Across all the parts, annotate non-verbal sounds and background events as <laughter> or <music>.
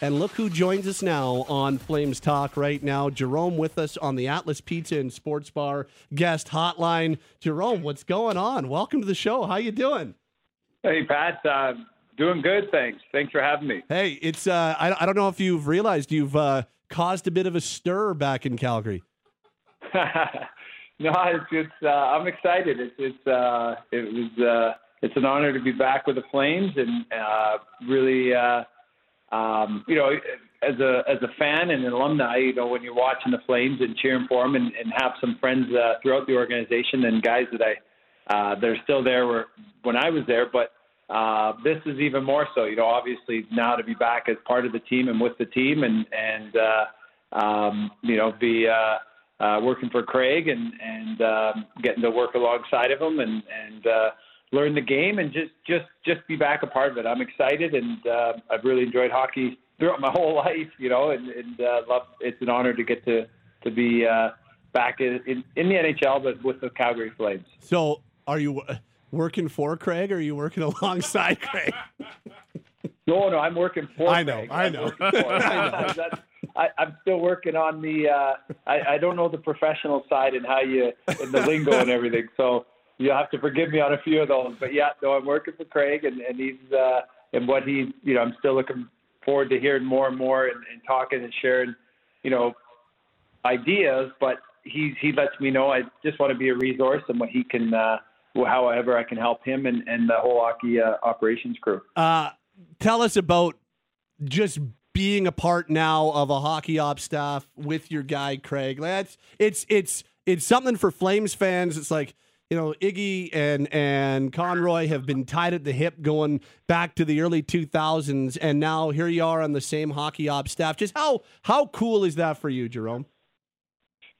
And look who joins us now on Flames Talk right now. Jarome with us on the Atlas Pizza and Sports Bar guest hotline. Jarome, what's going on? Welcome to the show. How you doing? Hey, Pat. Uh, doing good, thanks. Thanks for having me. Hey, it's uh, I, I don't know if you've realized you've uh, caused a bit of a stir back in Calgary. <laughs> <laughs> no, it's, it's uh, I'm excited. It's it's uh, it was uh, it's an honor to be back with the Flames and uh, really. Um, you know, as a as a fan and an alumni, you know, when you're watching the Flames and cheering for them, and, and have some friends uh, throughout the organization and guys that I uh, they're still there were, when I was there, but uh, this is even more so. You know, obviously now to be back as part of the team and with the team, and and uh, um, you know, be uh, uh, working for Craig and and um, getting to work alongside of him and and. Uh, learn the game and just just just be back a part of it. I'm excited and uh, I've really enjoyed hockey throughout my <laughs> whole life, you know, and, and uh, love. It's an honor to get to to be uh, back in, in in the NHL, but with the Calgary Flames. So, are you working for Craig, or are you working <laughs> alongside Craig? no, no, I'm working for. I know, Craig. I <laughs> know. I know. I, I'm still working on the. Uh, I, I don't know the professional side and how you and the lingo and everything. So you'll have to forgive me on a few of those. But yeah, no, I'm working for Craig, and, and he's uh, and what he, you know, I'm still looking forward to hearing more and more and, and talking and sharing, you know, ideas. But he he lets me know I just want to be a resource and what he can, uh, however I can help him and, and the whole hockey uh, operations crew. Uh, tell us about just being a part now of a hockey op staff with your guy Craig. That's it's it's it's something for Flames fans. It's like you know, Iggy and and Conroy have been tied at the hip going back to the early 2000s, and now here you are on the same hockey op staff. Just how how cool is that for you, Jarome?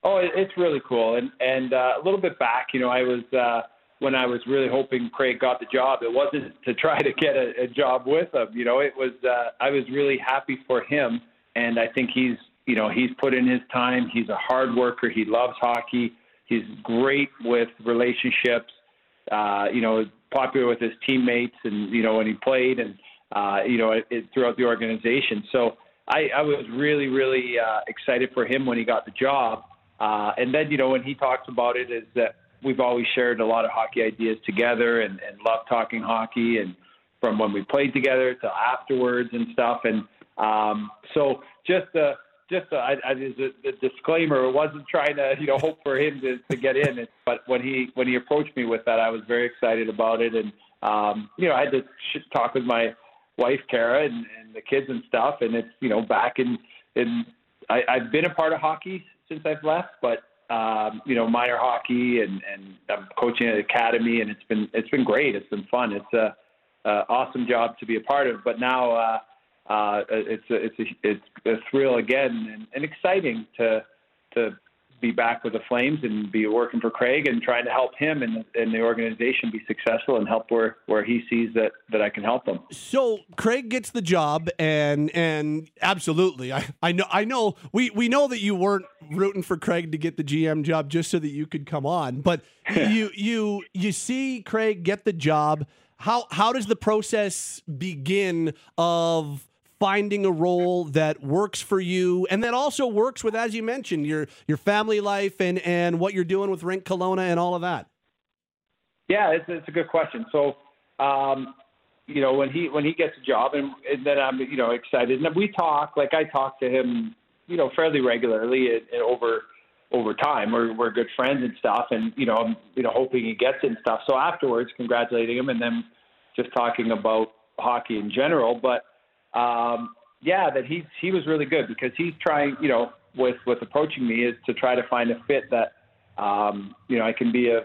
Oh, it's really cool, and and uh, a little bit back, you know, I was uh, when I was really hoping Craig got the job. It wasn't <laughs> to try to get a, a job with him, you know. It was uh, I was really happy for him, and I think he's you know he's put in his time. He's a hard worker. He loves hockey He's great with relationships. Uh, you know, popular with his teammates, and you know when he played, and uh, you know it, it, throughout the organization. So I, I was really, really uh, excited for him when he got the job. Uh, and then you know when he talks about it, is that we've always shared a lot of hockey ideas together, and, and love talking hockey, and from when we played together to afterwards and stuff. And um, so just the just a, I, I, a, a disclaimer. It wasn't trying to you know hope for him to, to get in, but when he when he approached me with that, I was very excited about it, and um, you know I had to talk with my wife Kara and, and the kids and stuff, and it's you know back in in I, I've been a part of hockey since I've left, but um, you know minor hockey and and I'm coaching at academy, and it's been it's been great. It's been fun. It's a, a awesome job to be a part of, but now. uh uh, it's a, it's a, it's a thrill again and, and exciting to to be back with the Flames and be working for Craig and trying to help him and, and the organization be successful and help where, where he sees that, that I can help them. So Craig gets the job and and absolutely I, I know I know we, we know that you weren't rooting for Craig to get the GM job just so that you could come on, but <laughs> you you you see Craig get the job. How how does the process begin of finding a role that works for you and that also works with, as you mentioned, your your family life and and what you're doing with Rink Kelowna and all of that? Yeah, it's, it's a good question. So, um, you know, when he when he gets a job, and, and then I'm you know excited, and we talk. Like I talk to him, you know, fairly regularly and, and over over time. We're we're good friends and stuff, and you know, I'm you know hoping he gets it and stuff. So afterwards, congratulating him, and then just talking about hockey in general, but um, yeah, that he he was really good because he's trying, you know, with with approaching me is to try to find a fit that um, you know I can be of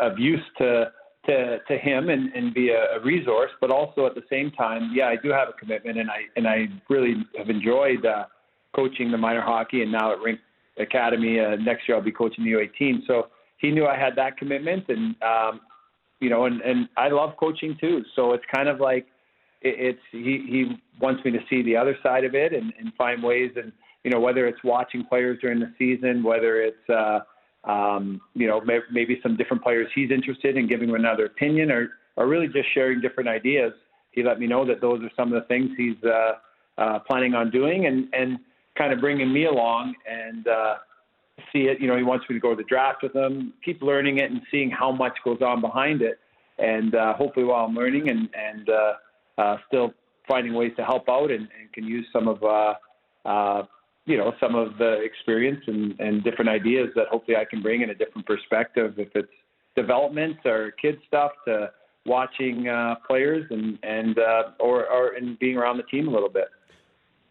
of use to to to him and, and be a, resource, but also at the same time, yeah, I do have a commitment, and I and I really have enjoyed uh, coaching the minor hockey, and now at Rink Academy. Uh, next year, I'll be coaching the U18. So he knew I had that commitment, and um, you know, and and I love coaching too. So it's kind of like it's he he wants me to see the other side of it and, and find ways and you know whether it's watching players during the season, whether it's uh, um, you know may, maybe some different players he's interested in giving another opinion or or really just sharing different ideas. He let me know that those are some of the things he's uh, uh, planning on doing, and and kind of bringing me along and uh, see it. You know, he wants me to go to the draft with him, keep learning it, and seeing how much goes on behind it, and uh, hopefully while I'm learning and and uh, uh, still finding ways to help out and, and can use some of uh, uh, you know some of the experience and, and different ideas that hopefully I can bring in a different perspective if it's development or kid stuff to watching uh, players and and uh, or or and being around the team a little bit.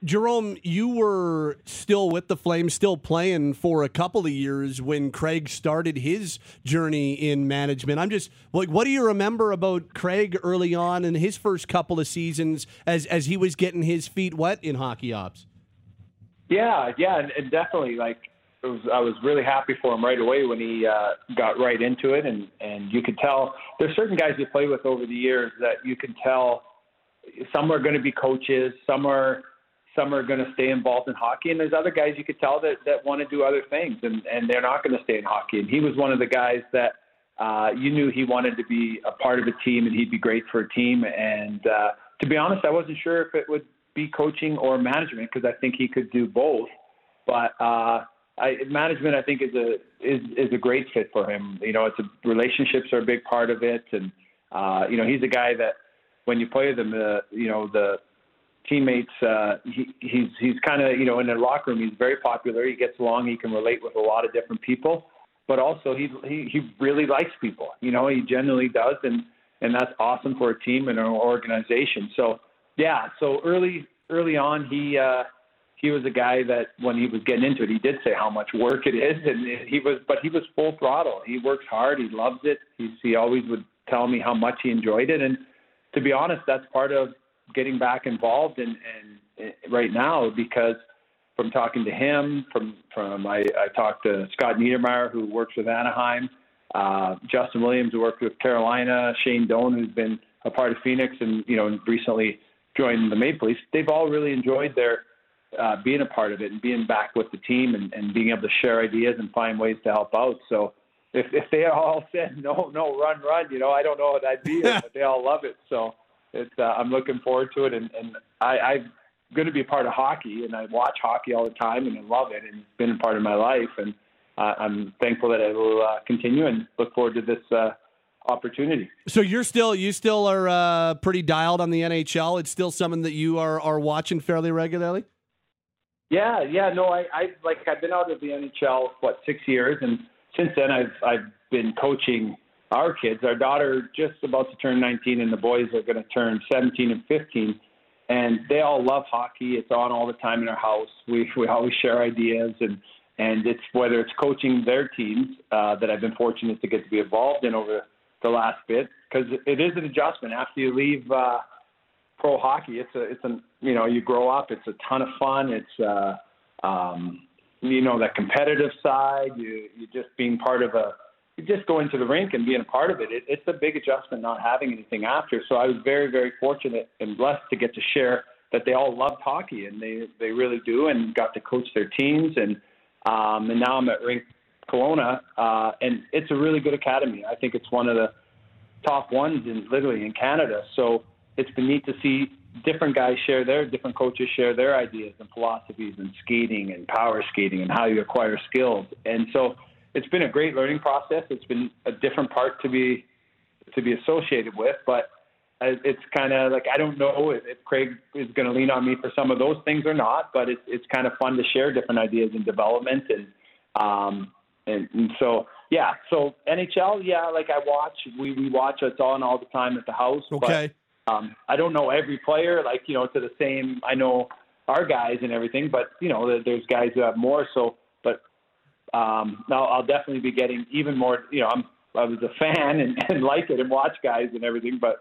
Jarome, you were still with the Flames, still playing for a couple of years when Craig started his journey in management. I'm just like, what do you remember about Craig early on in his first couple of seasons as as he was getting his feet wet in hockey ops? Yeah, yeah, and, and definitely. Like, was, I was really happy for him right away when he uh, got right into it, and and you could tell there's certain guys you play with over the years that you can tell some are going to be coaches, some are some are going to stay involved in hockey, and there's other guys you could tell that that want to do other things, and and they're not going to stay in hockey. And he was one of the guys that uh, you knew he wanted to be a part of a team, and he'd be great for a team. And uh, to be honest, I wasn't sure if it would be coaching or management because I think he could do both. But uh, I, management, I think, is a is is a great fit for him. You know, it's a, relationships are a big part of it, and uh, you know, he's a guy that when you play them, uh, you know, the teammates. Uh, he, he's he's kind of you know in the locker room. He's very popular. He gets along. He can relate with a lot of different people. But also he he he really likes people. You know, he genuinely does, and and that's awesome for a team and an organization. So yeah, so early early on he. Uh, he was a guy that when he was getting into it, he did say how much work it is, and he was, but he was full throttle. He works hard. He loves it. He's, he always would tell me how much he enjoyed it, and to be honest, that's part of getting back involved and and right now because from talking to him, from from I, I talked to Scott Niedermayer who works with Anaheim, uh, Justin Williams who worked with Carolina, Shane Doan who's been a part of Phoenix and you know recently joined the Maple Leafs. They've all really enjoyed their uh, being a part of it and being back with the team and, and being able to share ideas and find ways to help out. So if if they all <laughs> said no, no, run, run, you know, I don't know what I'd be, <laughs> but they all love it. So it's uh, I'm looking forward to it, and, and I, I'm going to be a part of hockey, and I watch hockey all the time, and I love it, and it's been a part of my life, and uh, I'm thankful that it will uh, continue and look forward to this uh, opportunity. So you're still you still are uh, pretty dialed on the NHL. It's still something that you are are watching fairly regularly. Yeah, yeah, no, I, I like I've been out of the NHL what six years, and since then I've I've been coaching our kids. Our daughter just about to turn 19, and the boys are going to turn 17 and 15. And they all love hockey. It's on all the time in our house. We we always share ideas, and and it's whether it's coaching their teams uh, that I've been fortunate to get to be involved in over the last bit because it is an adjustment after you leave uh, pro hockey. It's a it's a you know you grow up. It's a ton of fun. It's uh, um, you know that competitive side. You you just being part of a just going to the rink and being a part of it, it, it's a big adjustment not having anything after. So I was very, very fortunate and blessed to get to share that they all loved hockey and they they really do and got to coach their teams and um, and now I'm at Rink Kelowna uh, and it's a really good academy. I think it's one of the top ones in literally in Canada. So it's been neat to see different guys share their different coaches share their ideas and philosophies and skating and power skating and how you acquire skills. And so it's been a great learning process. It's been a different part to be to be associated with, but it's kind of like I don't know if, if Craig is going to lean on me for some of those things or not, but it's it's kind of fun to share different ideas and development and um and, and so yeah, so NHL, yeah, like I watch, we we watch it's on all the time at the house. Okay. But, um, I don't know every player, like you know, to the same. I know our guys and everything, but you know, there's guys who have more. So um, now I'll definitely be getting even more. You know, I'm I was a fan and, and like it and watch guys and everything, but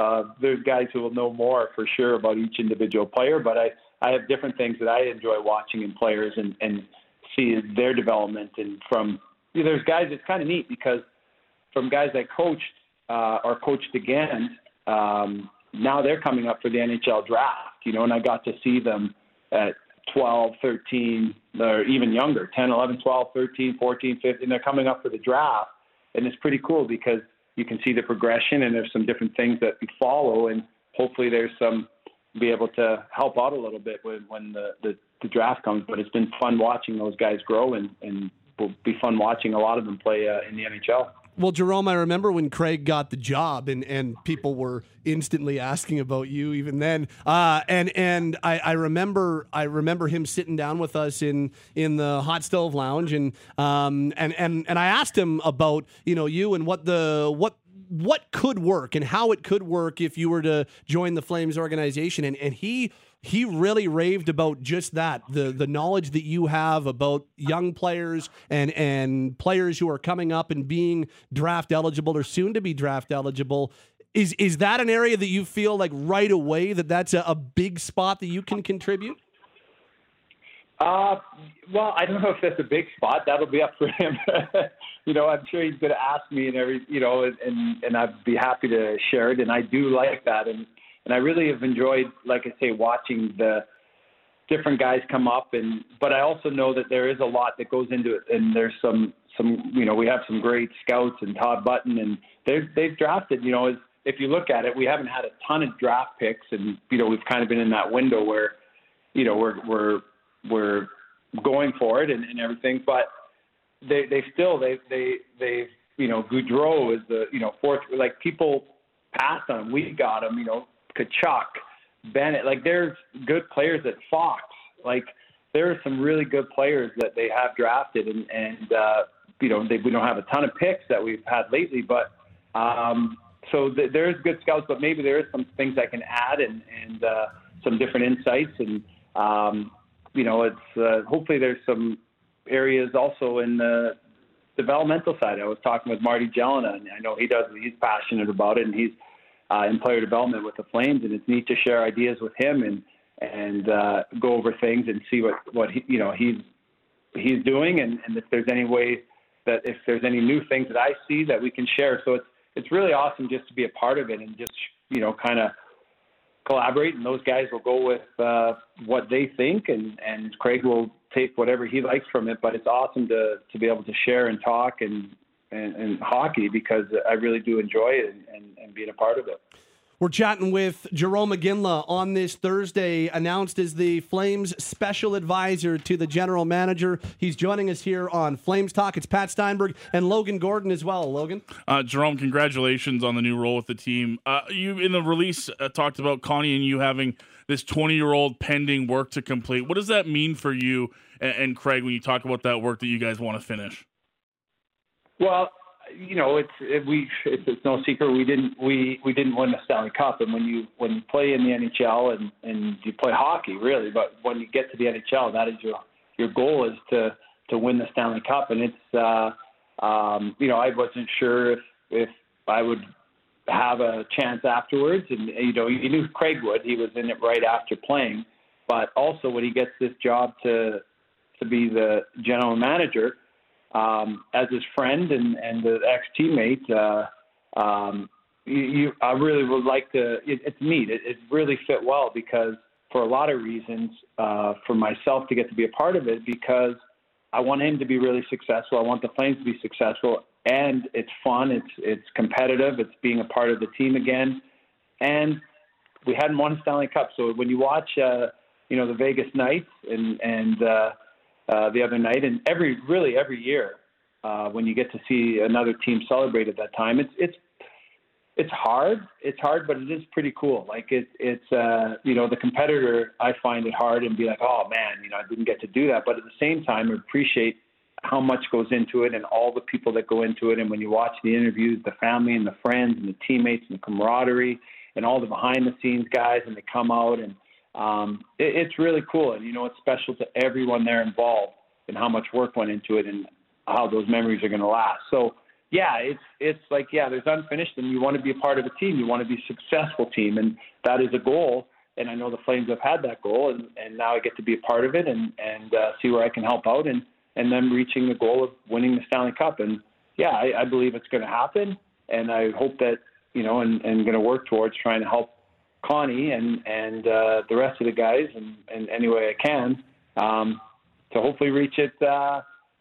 uh, there's guys who will know more for sure about each individual player. But I I have different things that I enjoy watching in players and and see their development and from you know, there's guys. It's kind of neat because from guys I coached uh, or coached against. Um, now they're coming up for the NHL draft, you know, and I got to see them at 12, 13, or even younger, 10, 11, 12, 13, 14, 15. They're coming up for the draft. And it's pretty cool because you can see the progression and there's some different things that we follow. And hopefully there's some be able to help out a little bit when when the the, the draft comes. But it's been fun watching those guys grow, and and will be fun watching a lot of them play uh, in the NHL. Well, Jarome, I remember when Craig got the job, and, and people were instantly asking about you even then. Uh, and and I, I remember I remember him sitting down with us in in the hot stove lounge, and um and and and I asked him about you know you and what the what what could work and how it could work if you were to join the Flames organization. And, and he he really raved about just that the the knowledge that you have about young players and and players who are coming up and being draft eligible or soon to be draft eligible. Is is that an area that you feel like right away that that's a, a big spot that you can contribute? Uh, well, I don't know if that's a big spot. That'll be up for him. <laughs> you know, I'm sure he's going to ask me and every, you know, and and I'd be happy to share it. And I do like that, and and I really have enjoyed, like I say, watching the different guys come up. And but I also know that there is a lot that goes into it, and there's some some, you know, we have some great scouts and Todd Button, and they've they've drafted, you know, as if you look at it, we haven't had a ton of draft picks, and you know, we've kind of been in that window where, you know, we're we're we're going for it and, and everything, but they they still they they they you know Gaudreau is the you know fourth like people passed on. We got him. You know Tkachuk, Bennett. Like there's good players at Fox. Like there are some really good players that they have drafted, and and uh, you know they, we don't have a ton of picks that we've had lately, but um, so th- there's good scouts, but maybe there is some things I can add and and uh, some different insights and. Um, you know, it's uh, hopefully there's some areas also in the developmental side. I was talking with Marty Gelinas, and I know he does. He's passionate about it, and he's uh, in player development with the Flames, and it's neat to share ideas with him and and uh, go over things and see what what he, you know he's he's doing, and, and if there's any way that if there's any new things that I see that we can share. So it's it's really awesome just to be a part of it and just you know kind of collaborate, and those guys will go with uh, what they think, and and Craig will take whatever he likes from it. But it's awesome to to be able to share and talk and and, and hockey because I really do enjoy it and, and, and being a part of it. We're chatting with Jarome Iginla on this Thursday, announced as the Flames special advisor to the general manager. He's joining us here on Flames Talk. It's Pat Steinberg and Logan Gordon as well. Logan, uh, Jarome, congratulations on the new role with the team. Uh, you in the release uh, talked about Connie and you having this 20 year old pending work to complete. What does that mean for you and, and Craig when you talk about that work that you guys want to finish? Well, you know, it's it, we it's, it's no secret we didn't we we didn't win the Stanley Cup, and when you when you play in the NHL and and you play hockey really, but when you get to the NHL, that is your your goal is to to win the Stanley Cup, and it's uh, um, you know I wasn't sure if if I would have a chance afterwards, and you know you knew Craig would, he was in it right after playing, but also when he gets this job to to be the general manager um, as his friend and, and the ex teammate, uh, um, you, you, I really would like to. It, it's neat. It, it really fit well because for a lot of reasons, uh, for myself to get to be a part of it because I want him to be really successful. I want the Flames to be successful, and it's fun. It's it's competitive. It's being a part of the team again, and we hadn't won a Stanley Cup. So when you watch, uh, you know, the Vegas Knights and and uh, uh, the other night, and every really every year uh, when you get to see another team celebrate at that time, it's it's it's hard. It's hard, but it is pretty cool. Like it, it's uh, you know the competitor. I find it hard and be like, oh man, you know, I didn't get to do that. But at the same time, appreciate how much goes into it and all the people that go into it. And when you watch the interviews, the family and the friends and the teammates and the camaraderie and all the behind the scenes guys, and they come out and um, it, it's really cool. And you know, it's special to everyone there involved and how much work went into it and how those memories are going to last. So yeah, it's it's like yeah, there's unfinished, and you want to be a part of a team. You want to be a successful team, and that is a goal. And I know the Flames have had that goal, and, and now I get to be a part of it and and uh, see where I can help out, and and then reaching the goal of winning the Stanley Cup. And yeah, I, I believe it's going to happen, and I hope that you know, and and going to work towards trying to help Connie and and uh, the rest of the guys in, in any way I can um, to hopefully reach it uh,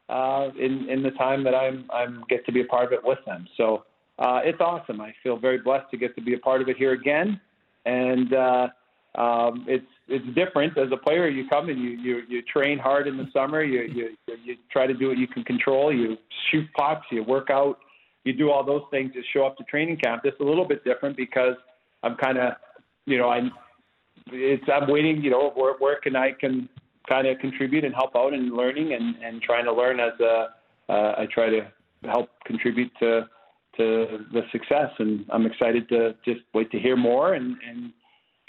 uh, in in the time that I'm I'm get to be a part of it with them. So uh, it's awesome. I feel very blessed to get to be a part of it here again, and uh, um, it's it's different as a player. You come and you you, you train hard in the summer. You, you you try to do what you can control. You shoot pucks. You work out. You do all those things to show up to training camp. It's a little bit different because I'm kind of, you know, I'm it's I'm waiting. You know, where where can I can kind of contribute and help out and learning and and trying to learn as a uh, I try to help contribute to to the success. And I'm excited to just wait to hear more and and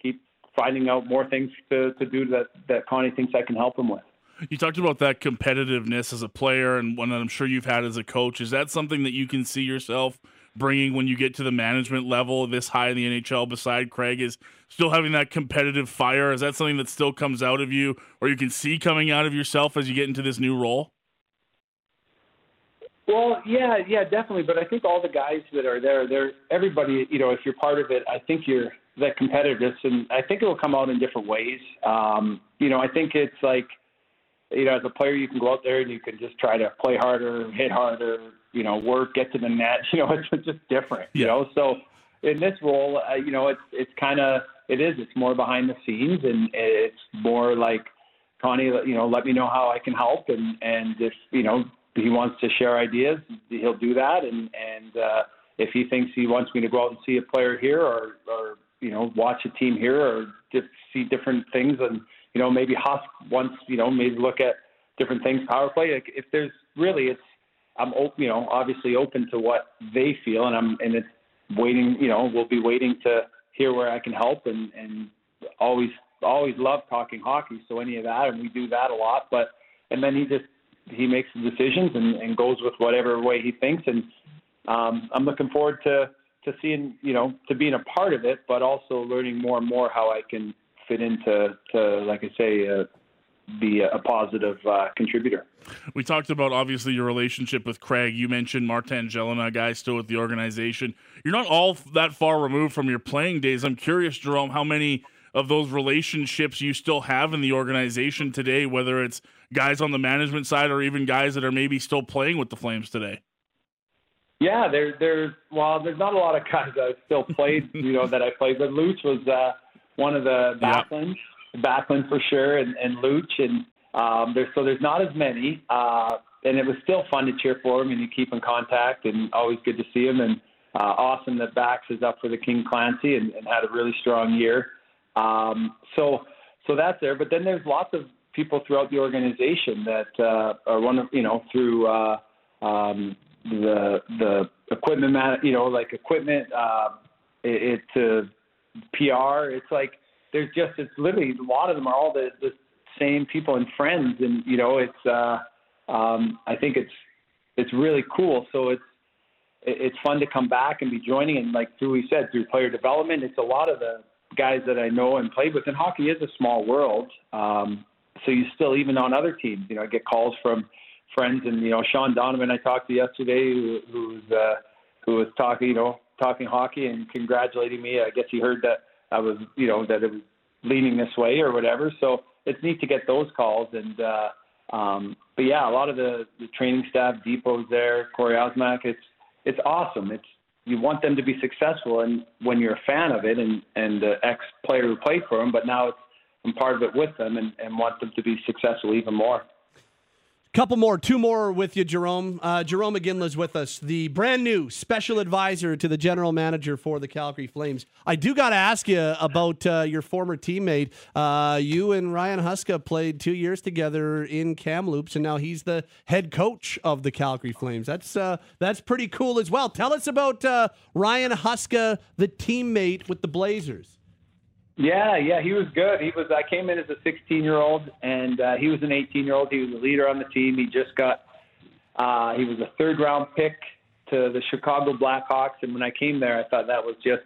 keep finding out more things to, to do that, that Connie thinks I can help him with. You talked about that competitiveness as a player and one that I'm sure you've had as a coach. Is that something that you can see yourself bringing when you get to the management level this high in the NHL beside Craig is still having that competitive fire? Is that something that still comes out of you or you can see coming out of yourself as you get into this new role? Well, yeah, yeah, definitely. But I think all the guys that are there, they're everybody. You know, if you're part of it, I think you're that competitiveness, and I think it will come out in different ways. Um, you know, I think it's like, you know, as a player, you can go out there and you can just try to play harder, hit harder, you know, work, get to the net. <laughs> You know, it's just different. You know, so in this role, uh, you know, it's it's kind of it is. It's more behind the scenes, and it's more like Connie, you know, let me know how I can help, and and if you know he wants to share ideas, he'll do that, and and uh, if he thinks he wants me to go out and see a player here or or you know watch a team here or just see different things and you know maybe Husk wants you know maybe look at different things power play like if there's really it's I'm open you know obviously open to what they feel and I'm and it's waiting you know we'll be waiting to hear where I can help and and always always love talking hockey so any of that and we do that a lot but and then he just he makes the decisions and, and goes with whatever way he thinks and um, I'm looking forward to to seeing you know to being a part of it, but also learning more and more how I can fit into to like I say. Uh, be a positive uh, contributor. We talked about obviously your relationship with Craig. You mentioned Martin Gelinas, guy still with the organization. You're not all that far removed from your playing days. I'm curious, Jarome, how many of those relationships you still have in the organization today, whether it's guys on the management side or even guys that are maybe still playing with the Flames today? Yeah, there, there's well, there's not a lot of guys that I've still played, you know, that I played. But Luch was uh, one of the Backlund, yeah. Backlund for sure, and, and Luch, and um, there's so there's not as many. Uh, and it was still fun to cheer for him, and you keep in contact, and always good to see him. And uh, awesome that Bax is up for the King Clancy and, and had a really strong year. Um, so so that's there. But then there's lots of people throughout the organization that uh, are one of you know through. Uh, um, the the equipment man, you know, like equipment, uh, it, it uh, PR. It's like there's just it's literally a lot of them are all the the same people and friends, and you know, it's uh, um, I think it's it's really cool. So it's it's fun to come back and be joining, and like through we said through player development, it's a lot of the guys that I know and played with. And hockey is a small world, um, so you still even on other teams, you know, I get calls from friends, and you know Shean Donovan I talked to yesterday, who, who's uh, who was talking, you know, talking hockey and congratulating me. I guess he heard that I was, you know, that it was leaning this way or whatever. So it's neat to get those calls. And uh, um, but yeah, a lot of the, the training staff, Depot's there, Corey Osmak. It's it's awesome. It's you want them to be successful, and when you're a fan of it, and and the ex player who played for them, but now it's I'm part of it with them, and, and want them to be successful even more. Couple more, two more with you, Jarome. Uh, Jarome Iginla's with us, the brand new special advisor to the general manager for the Calgary Flames. I do got to ask you about uh, your former teammate. Uh, you and Ryan Huska played two years together in Kamloops, and now he's the head coach of the Calgary Flames. That's uh, that's pretty cool as well. Tell us about uh, Ryan Huska, the teammate with the Blazers. Yeah, yeah, he was good. He was. I came in as a 16 year old, and uh, he was an 18 year old. He was a leader on the team. He just got. Uh, he was a third round pick to the Chicago Blackhawks, and when I came there, I thought that was just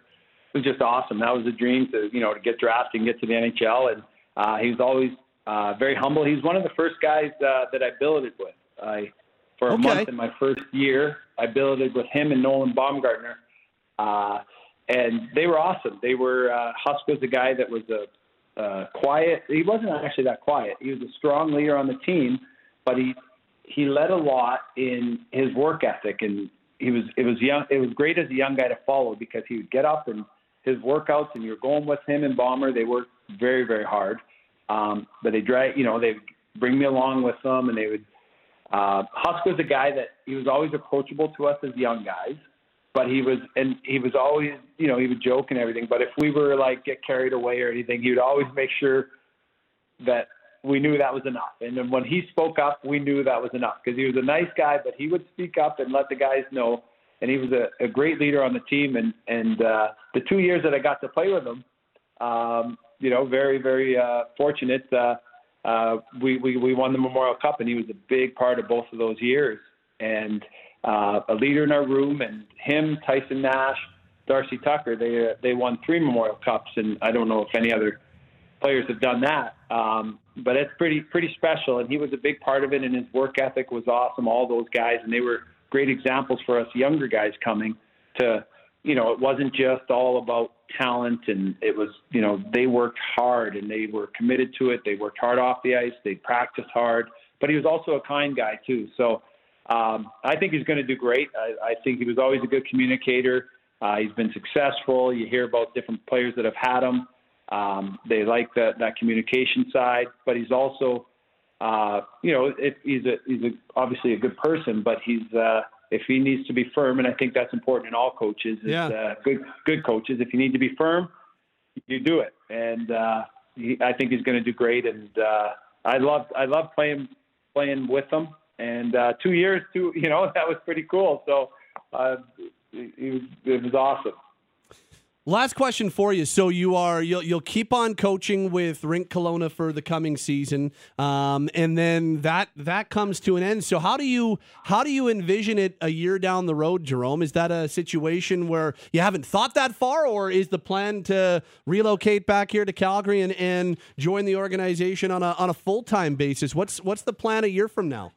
it was just awesome. That was a dream to you know to get drafted and get to the NHL, and uh, he was always uh, very humble. He's one of the first guys uh, that I billeted with. I for a okay. month in my first year, I billeted with him and Nolan Baumgartner. Uh, and they were awesome. They were uh, Husk was a guy that was a uh, quiet. He wasn't actually that quiet. He was a strong leader on the team, but he he led a lot in his work ethic, and he was it was young. It was great as a young guy to follow because he would get up and his workouts, and you're going with him and Bomber. They worked very very hard. Um, but they drag, you know, they bring me along with them, and they would. Uh, Husk was a guy that he was always approachable to us as young guys, but he was and he was always, you know, he would joke and everything. But if we were like get carried away or anything, he would always make sure that we knew that was enough. And then when he spoke up, we knew that was enough because he was a nice guy, but he would speak up and let the guys know. And he was a, a great leader on the team. And and uh, the two years that I got to play with him, um, you know, very very uh, fortunate. Uh, uh, we, we we won the Memorial Cup, and he was a big part of both of those years. And uh, a leader in our room, and him, Tyson Nash, Darcy Tucker, they uh, they won three Memorial Cups, and I don't know if any other players have done that. Um, but it's pretty pretty special, and he was a big part of it, and his work ethic was awesome. All those guys, and they were great examples for us younger guys coming to, you know, it wasn't just all about talent, and it was, you know, they worked hard and they were committed to it. They worked hard off the ice. They practiced hard, but he was also a kind guy too. So um, I think he's going to do great. I, I think he was always a good communicator. Uh, he's been successful. You hear about different players that have had him. Um, they like that that communication side, but he's also, uh, you know, if he's a he's a, obviously a good person, but he's uh, if he needs to be firm, and I think that's important in all coaches. Is, Yeah. uh, good good coaches. If you need to be firm, you do it, and uh, he, I think he's going to do great. And uh, I love I love playing playing with him. And uh, two years, two you know, <laughs> that was pretty cool. So uh, it, was it was awesome. Last question for you. So you are you'll you'll keep on coaching with Rink Kelowna for the coming season, um, and then that that comes to an end. So how do you how do you envision it a year down the road, Jarome? Is that a situation where you haven't thought that far, or is the plan to relocate back here to Calgary and, and join the organization on a on a full time basis? What's what's the plan a year from now?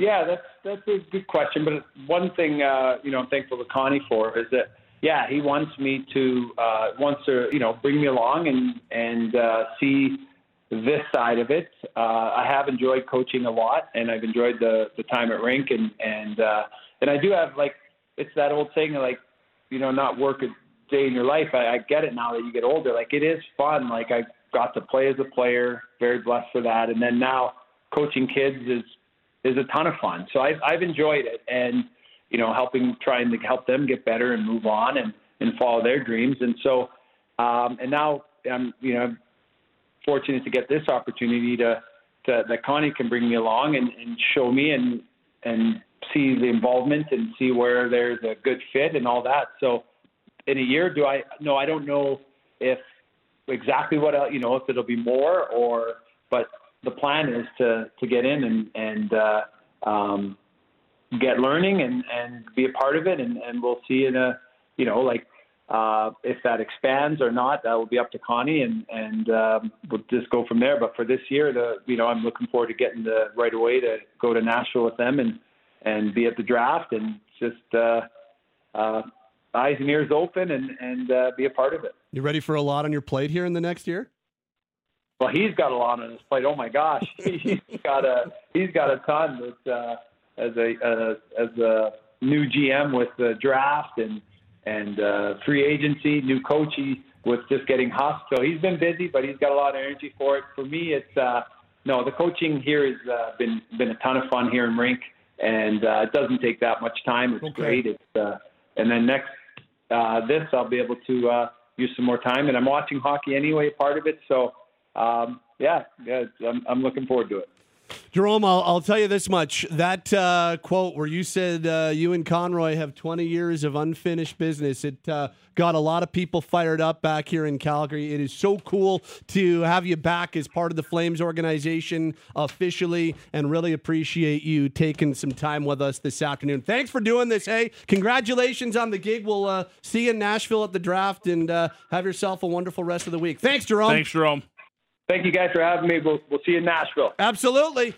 Yeah, that's that's a good question. But one thing, uh, you know, I'm thankful to Connie for is that, yeah, he wants me to uh, wants to, you know, bring me along and and uh, see this side of it. Uh, I have enjoyed coaching a lot, and I've enjoyed the the time at rink, and and uh, and I do have like it's that old saying like, you know, not work a day in your life. I, I get it now that you get older. Like it is fun. Like I got to play as a player, very blessed for that, and then now coaching kids is is a ton of fun. So I've I've enjoyed it, and you know, helping trying to help them get better and move on and and follow their dreams. And so, um, and now I'm you know fortunate to get this opportunity to, to that Connie can bring me along and, and show me and and see the involvement and see where there's a good fit and all that. So in a year, do I? No, I don't know if exactly what you know if it'll be more or but the plan is to to get in and and uh, um, get learning and and be a part of it and and we'll see in a you know like uh, if that expands or not that will be up to Connie and and um, we'll just go from there but for this year the you know I'm looking forward to getting the right away to go to Nashville with them and and be at the draft and just uh, uh, eyes and ears open and and uh, be a part of it. You ready for a lot on your plate here in the next year? Well, he's got a lot on his plate. Oh my gosh, <laughs> he's got a he's got a ton. With, uh, as a uh, as a new GM with the draft and and uh, free agency, new coach he, with just getting Husk. So he's been busy, but he's got a lot of energy for it. For me, it's uh, no the coaching here has uh, been been a ton of fun here in Rink, and uh, it doesn't take that much time. It's Okay. great. It's uh, and then next uh, this I'll be able to uh, use some more time, and I'm watching hockey anyway, part of it. So um, yeah, yeah, I'm, I'm looking forward to it. Jarome, I'll, I'll tell you this much. That uh, quote where you said uh, you and Conroy have 20 years of unfinished business, it uh, got a lot of people fired up back here in Calgary. It is so cool to have you back as part of the Flames organization officially and really appreciate you taking some time with us this afternoon. Thanks for doing this. Hey, congratulations on the gig. We'll uh, see you in Nashville at the draft and uh, have yourself a wonderful rest of the week. Thanks, Jarome. Thanks, Jarome. Thank you guys for having me. We'll, we'll see you in Nashville. Absolutely.